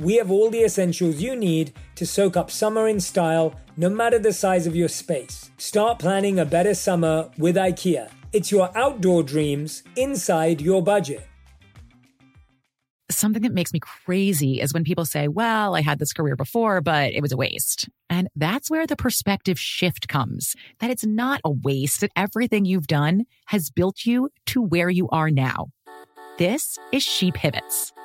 we have all the essentials you need to soak up summer in style, no matter the size of your space. Start planning a better summer with IKEA. It's your outdoor dreams inside your budget something that makes me crazy is when people say, well, I had this career before, but it was a waste. And that's where the perspective shift comes that it's not a waste, that everything you've done has built you to where you are now. This is She Pivots,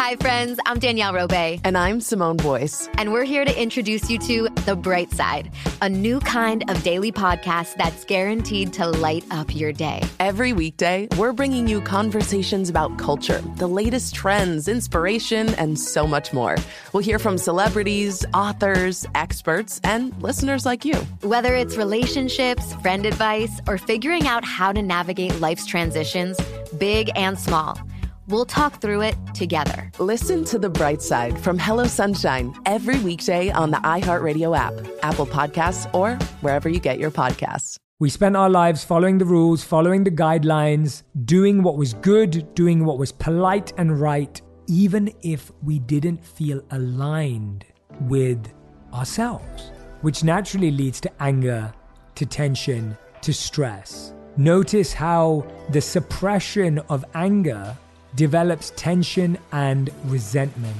Hi, friends. I'm Danielle Robay. And I'm Simone Boyce. And we're here to introduce you to The Bright Side, a new kind of daily podcast that's guaranteed to light up your day. Every weekday, we're bringing you conversations about culture, the latest trends, inspiration, and so much more. We'll hear from celebrities, authors, experts, and listeners like you. Whether it's relationships, friend advice, or figuring out how to navigate life's transitions, big and small. We'll talk through it together. Listen to The Bright Side from Hello Sunshine every weekday on the iHeartRadio app, Apple Podcasts, or wherever you get your podcasts. We spent our lives following the rules, following the guidelines, doing what was good, doing what was polite and right, even if we didn't feel aligned with ourselves, which naturally leads to anger, to tension, to stress. Notice how the suppression of anger develops tension and resentment.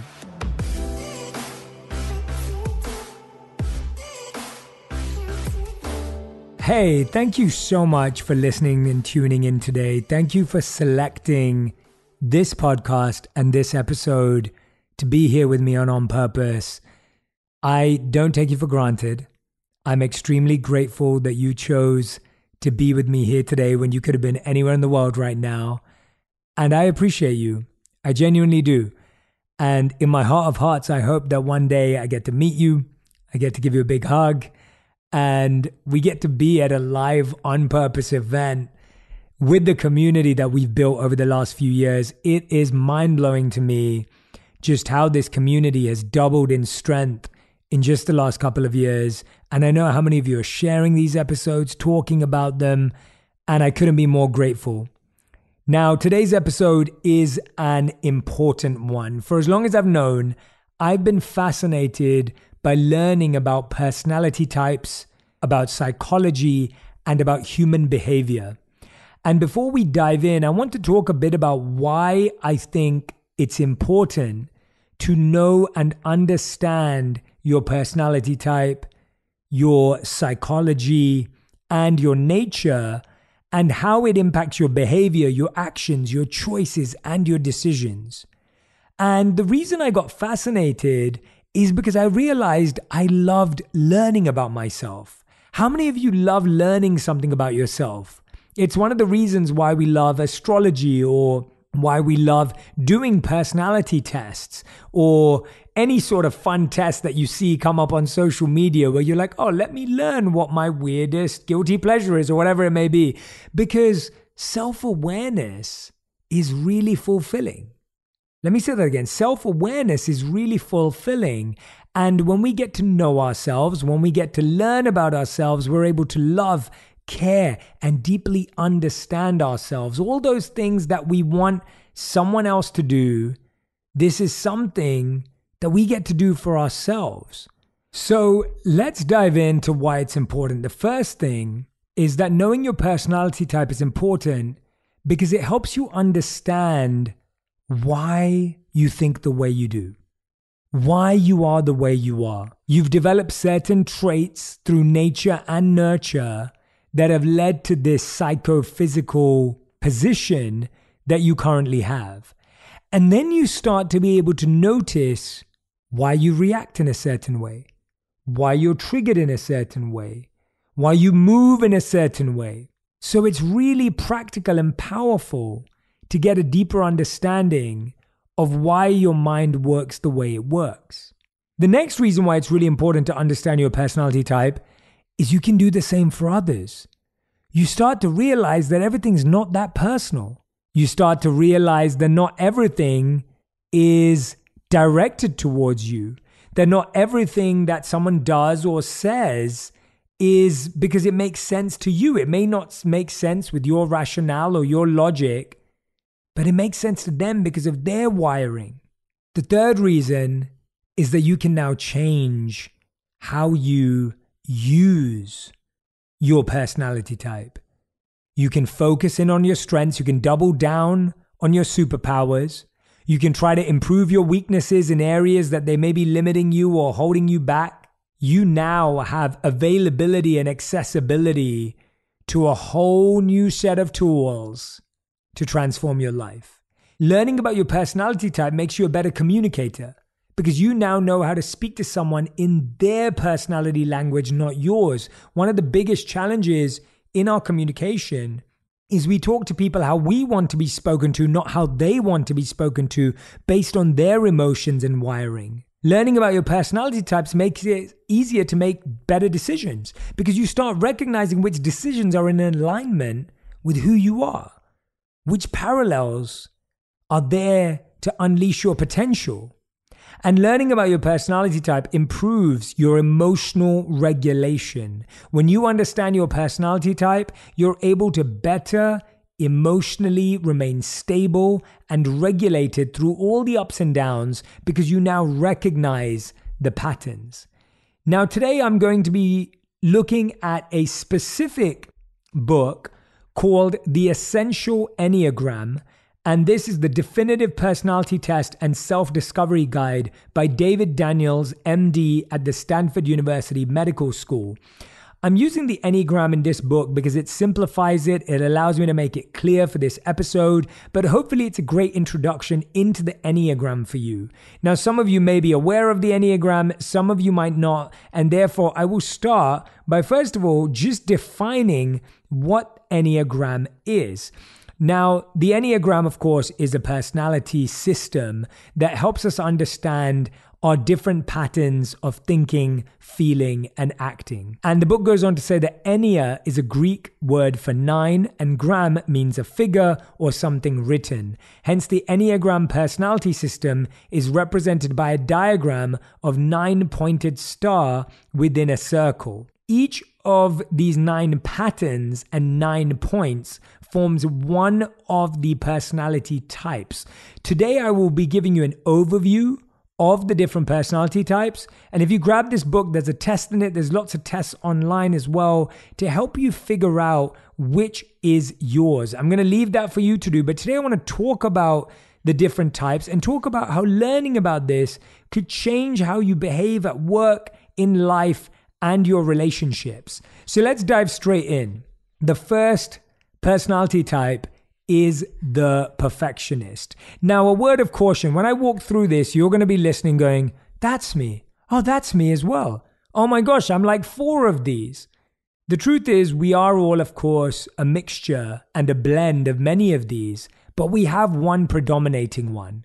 Hey, thank you so much for listening and tuning in today. Thank you for selecting this podcast and this episode to be here with me on On Purpose. I don't take you for granted. I'm extremely grateful that you chose to be with me here today when you could have been anywhere in the world right now. And I appreciate you. I genuinely do. And in my heart of hearts, I hope that one day I get to meet you, I get to give you a big hug, and we get to be at a live on purpose event with the community that we've built over the last few years. It is mind blowing to me just how this community has doubled in strength in just the last couple of years. And I know how many of you are sharing these episodes, talking about them, and I couldn't be more grateful. Now, today's episode is an important one. For as long as I've known, I've been fascinated by learning about personality types, about psychology, and about human behavior. And before we dive in, I want to talk a bit about why I think it's important to know and understand your personality type, your psychology, and your nature and how it impacts your behavior, your actions, your choices, and your decisions. And the reason I got fascinated is because I realized I loved learning about myself. How many of you love learning something about yourself? It's one of the reasons why we love astrology or why we love doing personality tests or any sort of fun test that you see come up on social media where you're like, oh, let me learn what my weirdest guilty pleasure is or whatever it may be. Because self awareness is really fulfilling. Let me say that again. Self awareness is really fulfilling. And when we get to know ourselves, when we get to learn about ourselves, we're able to love care, and deeply understand ourselves. All those things that we want someone else to do, this is something that we get to do for ourselves. So let's dive into why it's important. The first thing is that knowing your personality type is important because it helps you understand why you think the way you do, why you are the way you are. You've developed certain traits through nature and nurture that have led to this psychophysical position that you currently have. And then you start to be able to notice why you react in a certain way, why you're triggered in a certain way, why you move in a certain way. So it's really practical and powerful to get a deeper understanding of why your mind works the way it works. The next reason why it's really important to understand your personality type is you can do the same for others. You start to realize that everything's not that personal. You start to realize that not everything is directed towards you, that not everything that someone does or says is because it makes sense to you. It may not make sense with your rationale or your logic, but it makes sense to them because of their wiring. The third reason is that you can now change how you use your personality type. You can focus in on your strengths, you can double down on your superpowers. You can try to improve your weaknesses in areas that they may be limiting you or holding you back. You now have availability and accessibility to a whole new set of tools to transform your life. Learning about your personality type makes you a better communicator because you now know how to speak to someone in their personality language, not yours. One of the biggest challenges in our communication is we talk to people how we want to be spoken to, not how they want to be spoken to, based on their emotions and wiring. Learning about your personality types makes it easier to make better decisions because you start recognizing which decisions are in alignment with who you are which parallels are there to unleash your potential. And learning about your personality type improves your emotional regulation. When you understand your personality type, you're able to better emotionally remain stable and regulated through all the ups and downs because you now recognize the patterns. Now, today I'm going to be looking at a specific book called The Essential Enneagram. And this is the definitive personality test and self discovery guide by David Daniels, MD, at the Stanford University Medical School. I'm using the Enneagram in this book because it simplifies it, it allows me to make it clear for this episode, but hopefully it's a great introduction into the Enneagram for you. Now, some of you may be aware of the Enneagram, some of you might not, and therefore I will start by first of all just defining what Enneagram is. Now, the Enneagram, of course, is a personality system that helps us understand our different patterns of thinking, feeling, and acting. And the book goes on to say that Ennea is a Greek word for nine, and gram means a figure or something written. Hence, the Enneagram personality system is represented by a diagram of nine pointed star within a circle. Each of these nine patterns and nine points forms one of the personality types. Today, I will be giving you an overview of the different personality types. And if you grab this book, there's a test in it. There's lots of tests online as well to help you figure out which is yours. I'm going to leave that for you to do. But today, I want to talk about the different types and talk about how learning about this could change how you behave at work, in life, and your relationships. So let's dive straight in. The first personality type is the perfectionist. Now, a word of caution when I walk through this, you're going to be listening, going, That's me. Oh, that's me as well. Oh my gosh, I'm like four of these. The truth is, we are all, of course, a mixture and a blend of many of these, but we have one predominating one.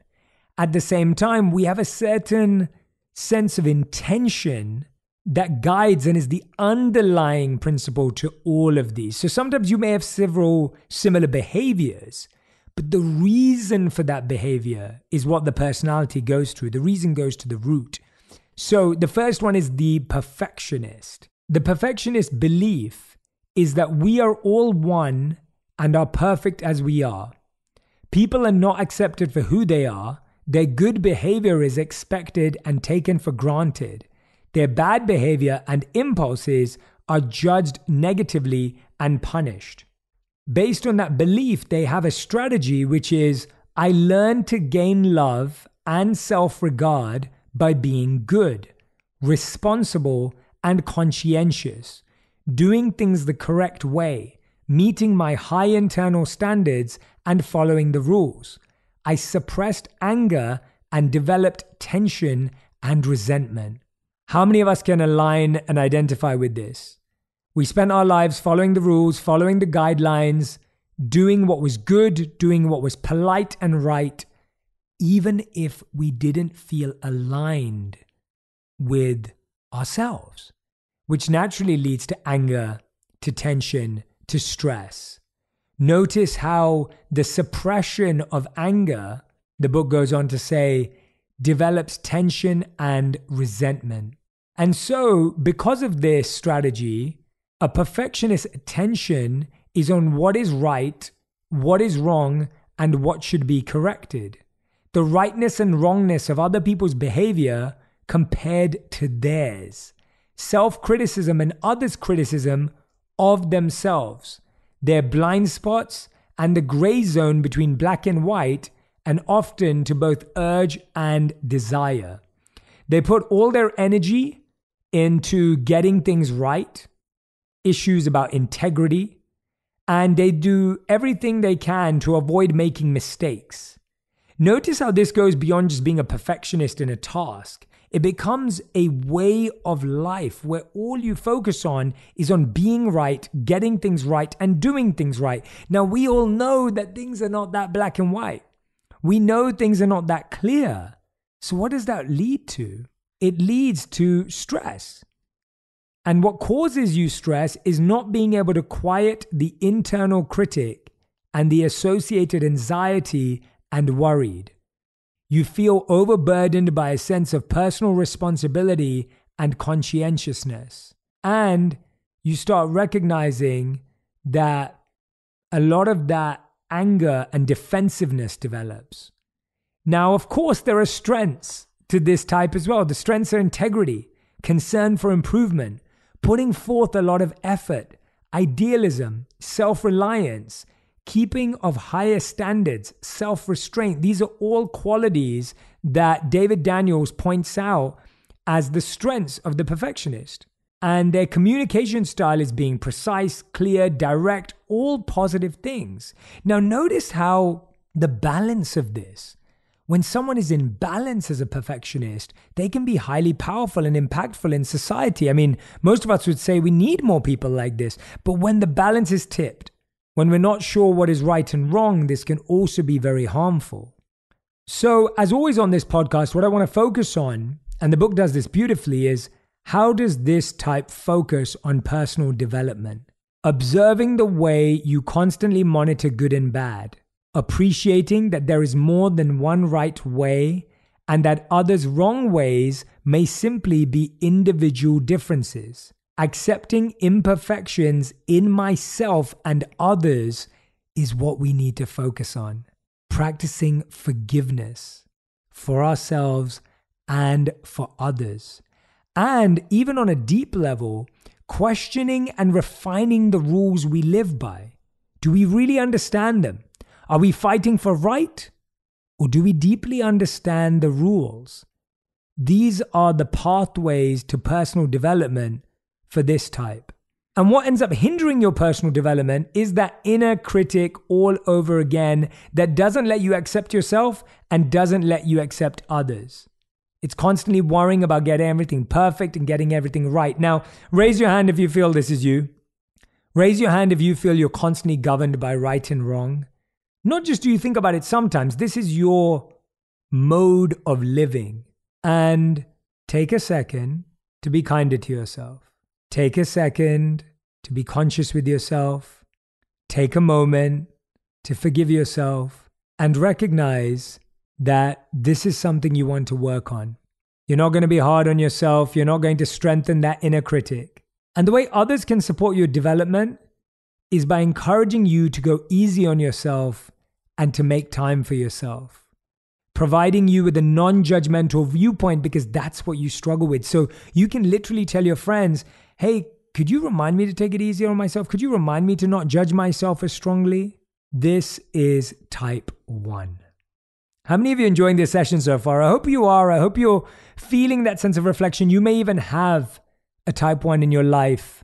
At the same time, we have a certain sense of intention that guides and is the underlying principle to all of these. So sometimes you may have several similar behaviors, but the reason for that behavior is what the personality goes through. The reason goes to the root. So the first one is the perfectionist. The perfectionist belief is that we are all one and are perfect as we are. People are not accepted for who they are. Their good behavior is expected and taken for granted. Their bad behavior and impulses are judged negatively and punished. Based on that belief, they have a strategy which is I learn to gain love and self regard by being good, responsible, and conscientious, doing things the correct way, meeting my high internal standards, and following the rules. I suppressed anger and developed tension and resentment. How many of us can align and identify with this? We spent our lives following the rules, following the guidelines, doing what was good, doing what was polite and right, even if we didn't feel aligned with ourselves, which naturally leads to anger, to tension, to stress. Notice how the suppression of anger, the book goes on to say, develops tension and resentment. And so, because of this strategy, a perfectionist attention is on what is right, what is wrong, and what should be corrected. The rightness and wrongness of other people's behavior compared to theirs. Self criticism and others' criticism of themselves. Their blind spots and the gray zone between black and white, and often to both urge and desire. They put all their energy into getting things right, issues about integrity, and they do everything they can to avoid making mistakes. Notice how this goes beyond just being a perfectionist in a task. It becomes a way of life where all you focus on is on being right, getting things right, and doing things right. Now, we all know that things are not that black and white. We know things are not that clear. So, what does that lead to? It leads to stress. And what causes you stress is not being able to quiet the internal critic and the associated anxiety and worried. You feel overburdened by a sense of personal responsibility and conscientiousness. And you start recognizing that a lot of that anger and defensiveness develops. Now, of course, there are strengths to this type as well. The strengths are integrity, concern for improvement, putting forth a lot of effort, idealism, self reliance, keeping of higher standards, self restraint. These are all qualities that David Daniels points out as the strengths of the perfectionist. And their communication style is being precise, clear, direct, all positive things. Now, notice how the balance of this when someone is in balance as a perfectionist, they can be highly powerful and impactful in society. I mean, most of us would say we need more people like this. But when the balance is tipped, when we're not sure what is right and wrong, this can also be very harmful. So, as always on this podcast, what I want to focus on, and the book does this beautifully, is how does this type focus on personal development? Observing the way you constantly monitor good and bad appreciating that there is more than one right way and that others' wrong ways may simply be individual differences. Accepting imperfections in myself and others is what we need to focus on. Practicing forgiveness for ourselves and for others. And even on a deep level, questioning and refining the rules we live by. Do we really understand them? Are we fighting for right? Or do we deeply understand the rules? These are the pathways to personal development for this type. And what ends up hindering your personal development is that inner critic all over again that doesn't let you accept yourself and doesn't let you accept others. It's constantly worrying about getting everything perfect and getting everything right. Now, raise your hand if you feel this is you. Raise your hand if you feel you're constantly governed by right and wrong. Not just do you think about it sometimes, this is your mode of living. And take a second to be kinder to yourself. Take a second to be conscious with yourself. Take a moment to forgive yourself and recognize that this is something you want to work on. You're not going to be hard on yourself. You're not going to strengthen that inner critic. And the way others can support your development is by encouraging you to go easy on yourself and to make time for yourself. Providing you with a non judgmental viewpoint because that's what you struggle with. So you can literally tell your friends, hey, could you remind me to take it easier on myself? Could you remind me to not judge myself as strongly? This is type one. How many of you enjoying this session so far? I hope you are. I hope you're feeling that sense of reflection. You may even have a type one in your life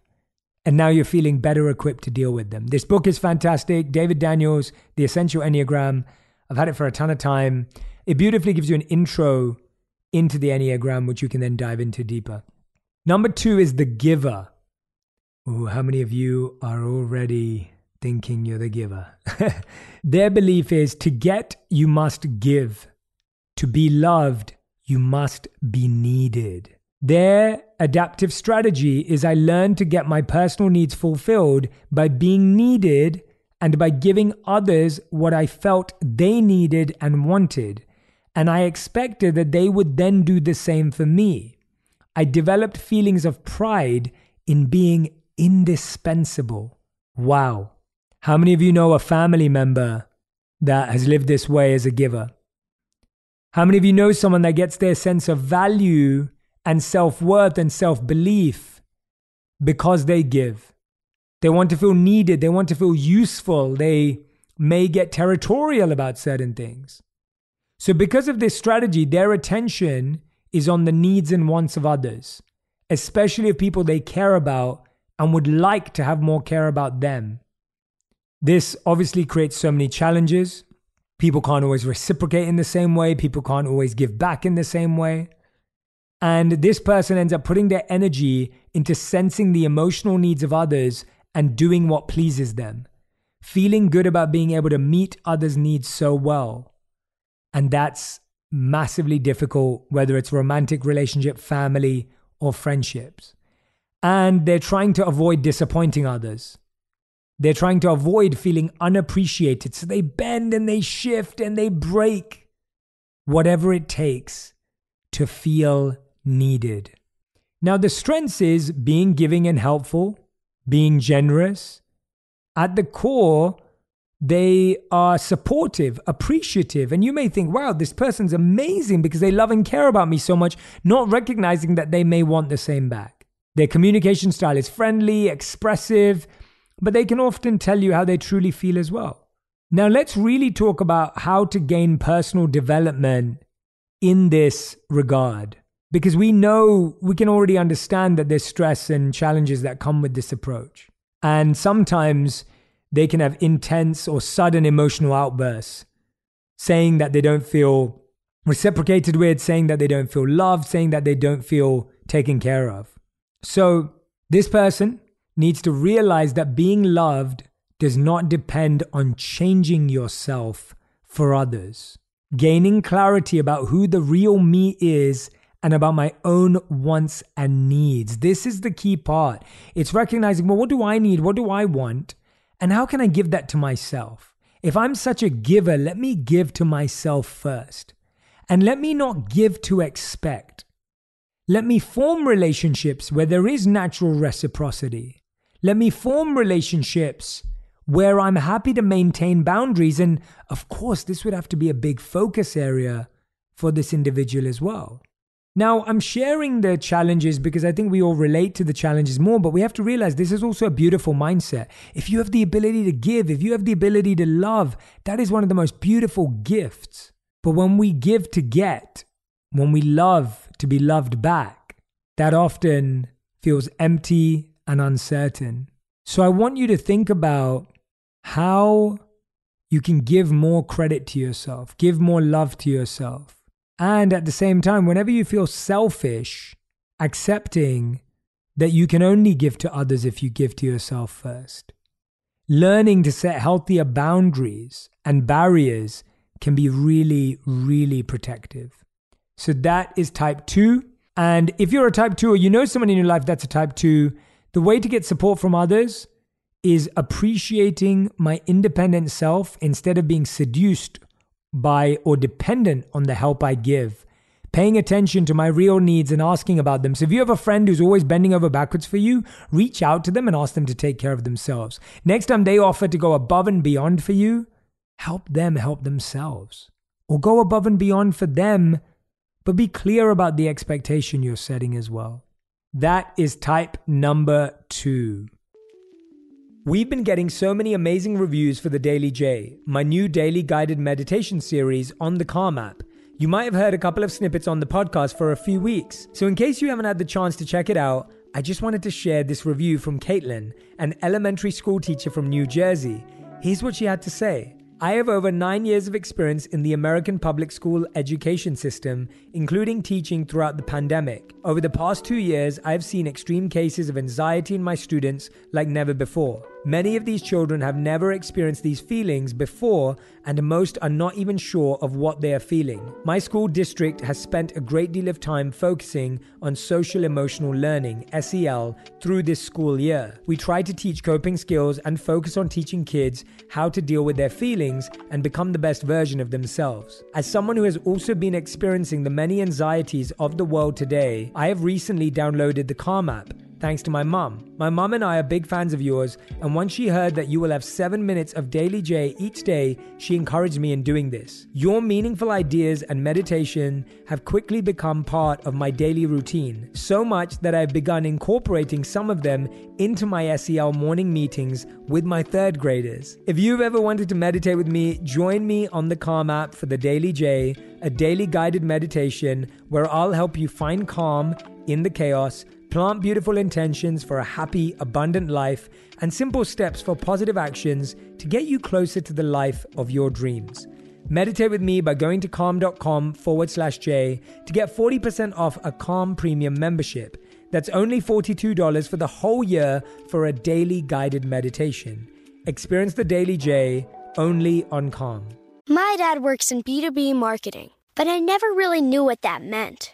and now you're feeling better equipped to deal with them. This book is fantastic. David Daniels, The Essential Enneagram. I've had it for a ton of time. It beautifully gives you an intro into the Enneagram, which you can then dive into deeper. Number two is the giver. Ooh, how many of you are already thinking you're the giver? Their belief is to get, you must give. To be loved, you must be needed. Their adaptive strategy is I learn to get my personal needs fulfilled by being needed and by giving others what I felt they needed and wanted. And I expected that they would then do the same for me. I developed feelings of pride in being indispensable. Wow. How many of you know a family member that has lived this way as a giver? How many of you know someone that gets their sense of value and self worth and self belief because they give? They want to feel needed, they want to feel useful, they may get territorial about certain things. So, because of this strategy, their attention is on the needs and wants of others, especially of people they care about and would like to have more care about them. This obviously creates so many challenges. People can't always reciprocate in the same way, people can't always give back in the same way. And this person ends up putting their energy into sensing the emotional needs of others and doing what pleases them, feeling good about being able to meet others' needs so well. And that's massively difficult, whether it's romantic relationship, family, or friendships. And they're trying to avoid disappointing others. They're trying to avoid feeling unappreciated. So they bend and they shift and they break whatever it takes to feel needed. Now, the strengths is being giving and helpful, being generous. At the core, they are supportive, appreciative. And you may think, wow, this person's amazing because they love and care about me so much, not recognizing that they may want the same back. Their communication style is friendly, expressive, but they can often tell you how they truly feel as well. Now, let's really talk about how to gain personal development in this regard. Because we know, we can already understand that there's stress and challenges that come with this approach. And sometimes they can have intense or sudden emotional outbursts, saying that they don't feel reciprocated with, saying that they don't feel loved, saying that they don't feel taken care of. So, this person needs to realize that being loved does not depend on changing yourself for others. Gaining clarity about who the real me is and about my own wants and needs. This is the key part. It's recognizing, well, what do I need? What do I want? And how can I give that to myself? If I'm such a giver, let me give to myself first. And let me not give to expect. Let me form relationships where there is natural reciprocity. Let me form relationships where I'm happy to maintain boundaries. And of course, this would have to be a big focus area for this individual as well. Now, I'm sharing the challenges because I think we all relate to the challenges more, but we have to realize this is also a beautiful mindset. If you have the ability to give, if you have the ability to love, that is one of the most beautiful gifts. But when we give to get, when we love to be loved back, that often feels empty and uncertain. So I want you to think about how you can give more credit to yourself, give more love to yourself and at the same time, whenever you feel selfish, accepting that you can only give to others if you give to yourself first. Learning to set healthier boundaries and barriers can be really, really protective. So that is type two. And if you're a type two or you know someone in your life that's a type two, the way to get support from others is appreciating my independent self instead of being seduced by or dependent on the help I give, paying attention to my real needs and asking about them. So if you have a friend who's always bending over backwards for you, reach out to them and ask them to take care of themselves. Next time they offer to go above and beyond for you, help them help themselves. Or go above and beyond for them, but be clear about the expectation you're setting as well. That is type number two. We've been getting so many amazing reviews for the Daily Jay, my new daily guided meditation series on the Calm app. You might have heard a couple of snippets on the podcast for a few weeks, so in case you haven't had the chance to check it out, I just wanted to share this review from Caitlin, an elementary school teacher from New Jersey. Here's what she had to say. I have over nine years of experience in the American public school education system, including teaching throughout the pandemic. Over the past two years, I have seen extreme cases of anxiety in my students like never before. Many of these children have never experienced these feelings before, and most are not even sure of what they are feeling. My school district has spent a great deal of time focusing on social emotional learning, SEL, through this school year. We try to teach coping skills and focus on teaching kids how to deal with their feelings and become the best version of themselves. As someone who has also been experiencing the many anxieties of the world today, I have recently downloaded the Calm app thanks to my mum. My mum and I are big fans of yours, and once she heard that you will have seven minutes of Daily Jay each day, she encouraged me in doing this. Your meaningful ideas and meditation have quickly become part of my daily routine, so much that I've begun incorporating some of them into my SEL morning meetings with my third graders. If you've ever wanted to meditate with me, join me on the Calm app for the Daily Jay, a daily guided meditation where I'll help you find calm in the chaos plant beautiful intentions for a happy, abundant life, and simple steps for positive actions to get you closer to the life of your dreams. Meditate with me by going to calm.com forward slash Jay to get 40% off a Calm Premium membership. That's only $42 for the whole year for a daily guided meditation. Experience the Daily Jay only on Calm. My dad works in B2B marketing, but I never really knew what that meant.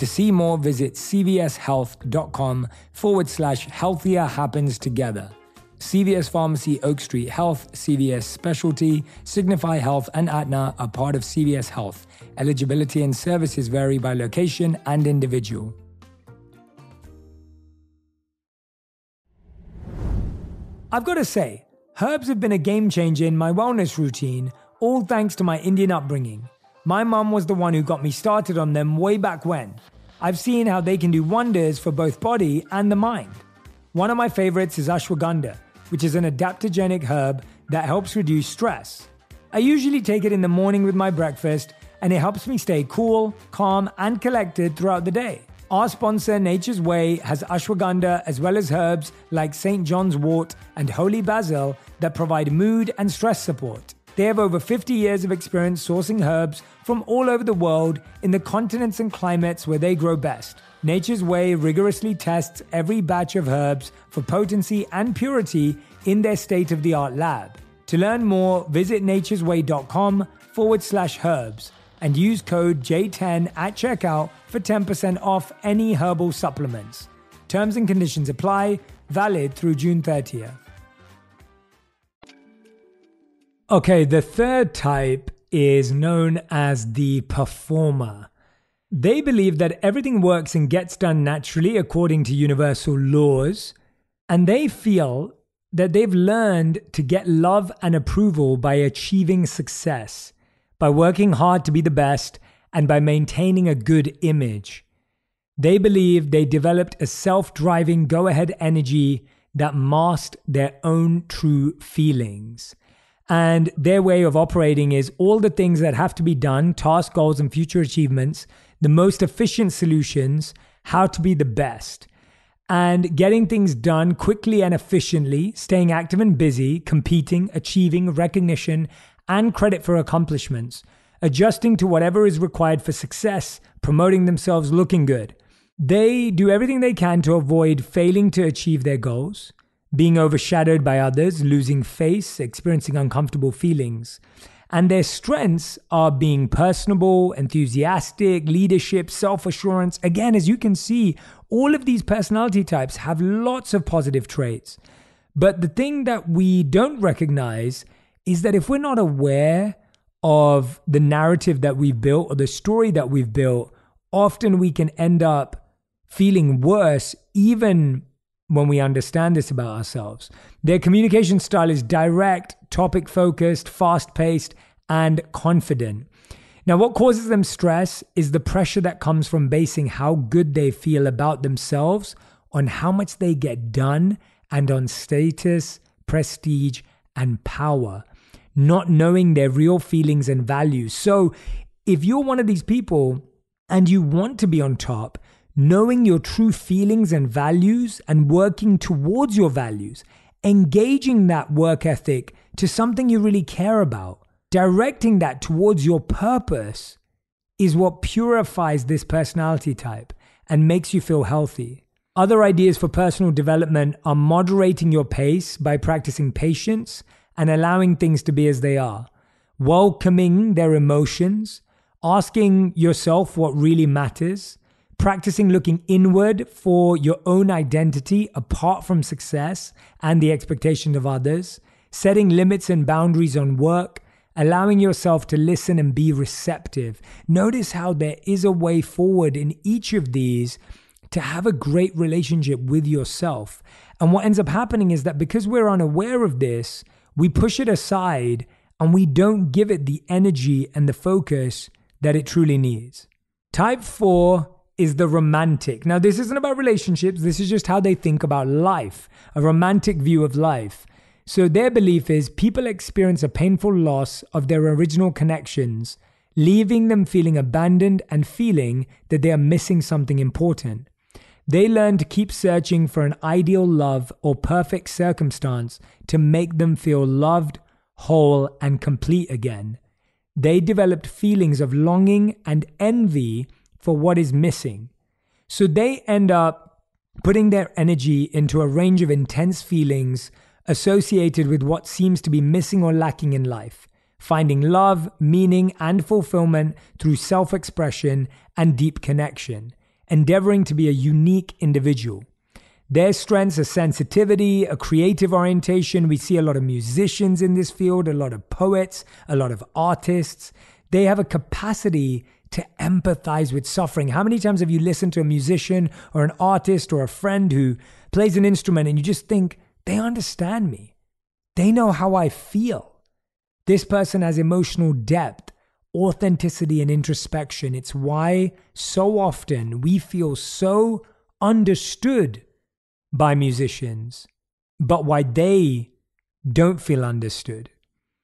To see more, visit cvshealth.com forward slash healthier happens together. CVS Pharmacy, Oak Street Health, CVS Specialty, Signify Health, and Aetna are part of CVS Health. Eligibility and services vary by location and individual. I've got to say, herbs have been a game changer in my wellness routine, all thanks to my Indian upbringing. My mum was the one who got me started on them way back when. I've seen how they can do wonders for both body and the mind. One of my favorites is ashwagandha, which is an adaptogenic herb that helps reduce stress. I usually take it in the morning with my breakfast, and it helps me stay cool, calm, and collected throughout the day. Our sponsor, Nature's Way, has ashwagandha as well as herbs like St. John's wort and holy basil that provide mood and stress support. They have over 50 years of experience sourcing herbs from all over the world in the continents and climates where they grow best. Nature's Way rigorously tests every batch of herbs for potency and purity in their state of the art lab. To learn more, visit nature'sway.com forward slash herbs and use code J10 at checkout for 10% off any herbal supplements. Terms and conditions apply, valid through June 30th. Okay, the third type is known as the performer. They believe that everything works and gets done naturally according to universal laws, and they feel that they've learned to get love and approval by achieving success, by working hard to be the best, and by maintaining a good image. They believe they developed a self driving go ahead energy that masked their own true feelings. And their way of operating is all the things that have to be done, task goals and future achievements, the most efficient solutions, how to be the best. And getting things done quickly and efficiently, staying active and busy, competing, achieving recognition and credit for accomplishments, adjusting to whatever is required for success, promoting themselves, looking good. They do everything they can to avoid failing to achieve their goals being overshadowed by others, losing face, experiencing uncomfortable feelings. And their strengths are being personable, enthusiastic, leadership, self assurance. Again, as you can see, all of these personality types have lots of positive traits. But the thing that we don't recognize is that if we're not aware of the narrative that we've built or the story that we've built, often we can end up feeling worse, even when we understand this about ourselves. Their communication style is direct, topic focused, fast paced, and confident. Now, what causes them stress is the pressure that comes from basing how good they feel about themselves on how much they get done and on status, prestige, and power, not knowing their real feelings and values. So, if you're one of these people and you want to be on top, knowing your true feelings and values and working towards your values, engaging that work ethic to something you really care about, directing that towards your purpose is what purifies this personality type and makes you feel healthy. Other ideas for personal development are moderating your pace by practicing patience and allowing things to be as they are, welcoming their emotions, asking yourself what really matters, practicing looking inward for your own identity apart from success and the expectation of others, setting limits and boundaries on work, allowing yourself to listen and be receptive. Notice how there is a way forward in each of these to have a great relationship with yourself. And what ends up happening is that because we're unaware of this, we push it aside and we don't give it the energy and the focus that it truly needs. Type 4 is the romantic. Now, this isn't about relationships, this is just how they think about life, a romantic view of life. So, their belief is people experience a painful loss of their original connections, leaving them feeling abandoned and feeling that they are missing something important. They learn to keep searching for an ideal love or perfect circumstance to make them feel loved, whole, and complete again. They developed feelings of longing and envy for what is missing. So they end up putting their energy into a range of intense feelings associated with what seems to be missing or lacking in life, finding love, meaning, and fulfillment through self expression and deep connection, endeavoring to be a unique individual. Their strengths are sensitivity, a creative orientation. We see a lot of musicians in this field, a lot of poets, a lot of artists. They have a capacity to empathize with suffering. How many times have you listened to a musician or an artist or a friend who plays an instrument and you just think, they understand me? They know how I feel. This person has emotional depth, authenticity, and introspection. It's why so often we feel so understood by musicians, but why they don't feel understood.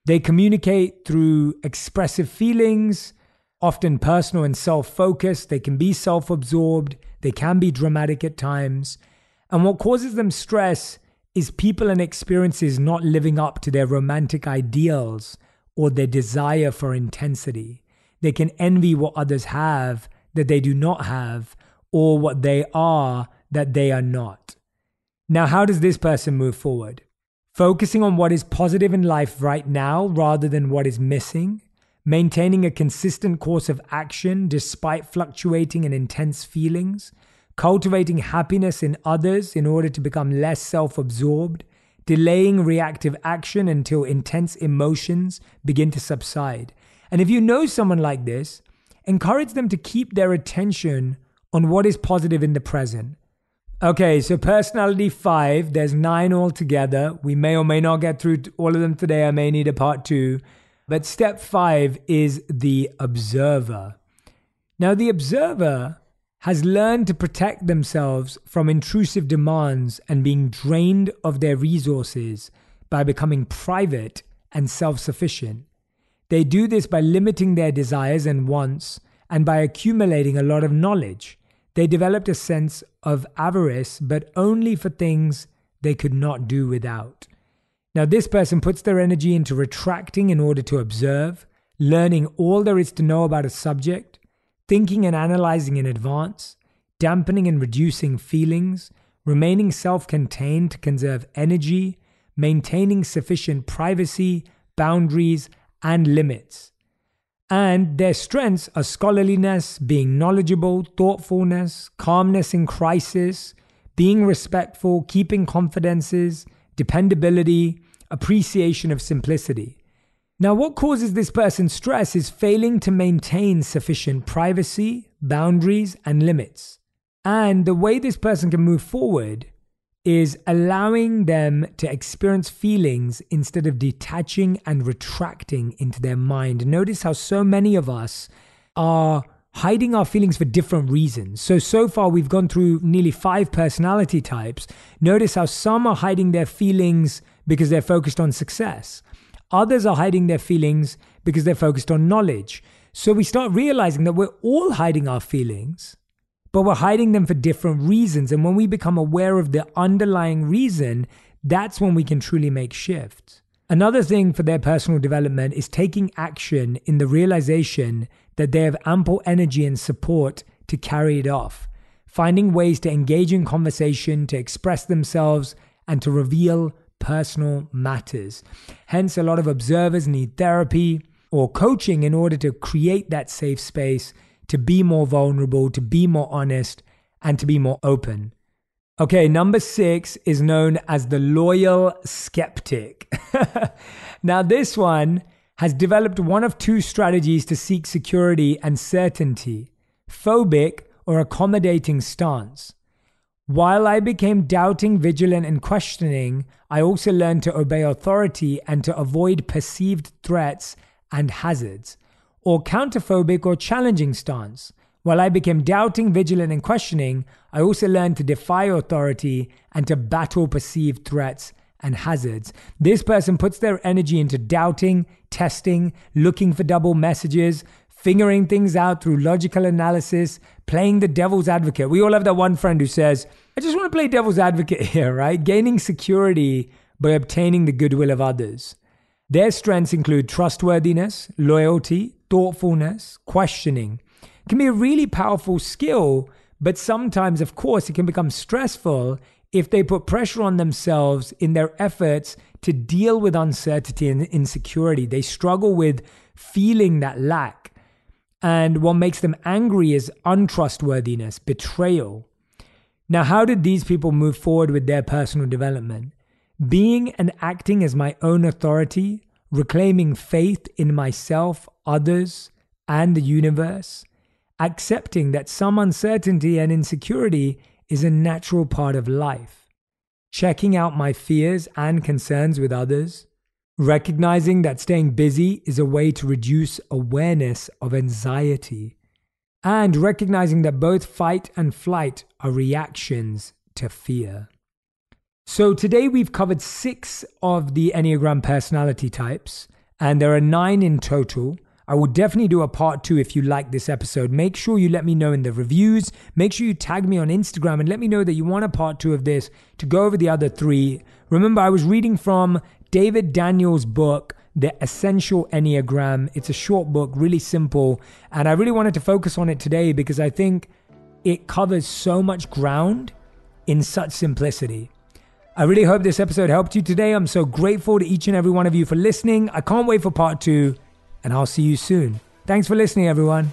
They communicate through expressive feelings, often personal and self focused. They can be self absorbed. They can be dramatic at times. And what causes them stress is people and experiences not living up to their romantic ideals or their desire for intensity. They can envy what others have that they do not have, or what they are that they are not. Now, how does this person move forward? Focusing on what is positive in life right now rather than what is missing, maintaining a consistent course of action despite fluctuating and intense feelings, cultivating happiness in others in order to become less self absorbed, delaying reactive action until intense emotions begin to subside. And if you know someone like this, encourage them to keep their attention on what is positive in the present. Okay, so personality five, there's nine altogether. We may or may not get through all of them today. I may need a part two. But step five is the observer. Now, the observer has learned to protect themselves from intrusive demands and being drained of their resources by becoming private and self sufficient. They do this by limiting their desires and wants and by accumulating a lot of knowledge. They developed a sense of avarice, but only for things they could not do without. Now, this person puts their energy into retracting in order to observe, learning all there is to know about a subject, thinking and analyzing in advance, dampening and reducing feelings, remaining self contained to conserve energy, maintaining sufficient privacy, boundaries, and limits. And their strengths are scholarliness, being knowledgeable, thoughtfulness, calmness in crisis, being respectful, keeping confidences, dependability, appreciation of simplicity. Now, what causes this person stress is failing to maintain sufficient privacy, boundaries, and limits. And the way this person can move forward is allowing them to experience feelings instead of detaching and retracting into their mind. Notice how so many of us are hiding our feelings for different reasons. So, so far we've gone through nearly five personality types. Notice how some are hiding their feelings because they're focused on success. Others are hiding their feelings because they're focused on knowledge. So we start realizing that we're all hiding our feelings, but we're hiding them for different reasons. And when we become aware of the underlying reason, that's when we can truly make shifts. Another thing for their personal development is taking action in the realization that they have ample energy and support to carry it off, finding ways to engage in conversation, to express themselves, and to reveal personal matters. Hence, a lot of observers need therapy or coaching in order to create that safe space to be more vulnerable, to be more honest, and to be more open. Okay, number six is known as the loyal skeptic. now, this one has developed one of two strategies to seek security and certainty phobic or accommodating stance. While I became doubting, vigilant, and questioning, I also learned to obey authority and to avoid perceived threats and hazards, or counterphobic or challenging stance. While I became doubting, vigilant, and questioning, I also learned to defy authority and to battle perceived threats and hazards. This person puts their energy into doubting, testing, looking for double messages, figuring things out through logical analysis, playing the devil's advocate. We all have that one friend who says, I just want to play devil's advocate here, right? Gaining security by obtaining the goodwill of others. Their strengths include trustworthiness, loyalty, thoughtfulness, questioning. It can be a really powerful skill, but sometimes, of course, it can become stressful if they put pressure on themselves in their efforts to deal with uncertainty and insecurity. They struggle with feeling that lack. And what makes them angry is untrustworthiness, betrayal. Now, how did these people move forward with their personal development? Being and acting as my own authority, reclaiming faith in myself, others, and the universe, accepting that some uncertainty and insecurity is a natural part of life, checking out my fears and concerns with others, Recognizing that staying busy is a way to reduce awareness of anxiety. And recognizing that both fight and flight are reactions to fear. So, today we've covered six of the Enneagram personality types, and there are nine in total. I will definitely do a part two if you like this episode. Make sure you let me know in the reviews. Make sure you tag me on Instagram and let me know that you want a part two of this to go over the other three. Remember, I was reading from David Daniels' book, The Essential Enneagram. It's a short book, really simple. And I really wanted to focus on it today because I think it covers so much ground in such simplicity. I really hope this episode helped you today. I'm so grateful to each and every one of you for listening. I can't wait for part two, and I'll see you soon. Thanks for listening, everyone.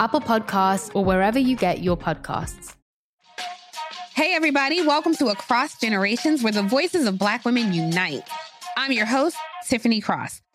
Apple Podcasts, or wherever you get your podcasts. Hey, everybody, welcome to Across Generations, where the voices of Black women unite. I'm your host, Tiffany Cross.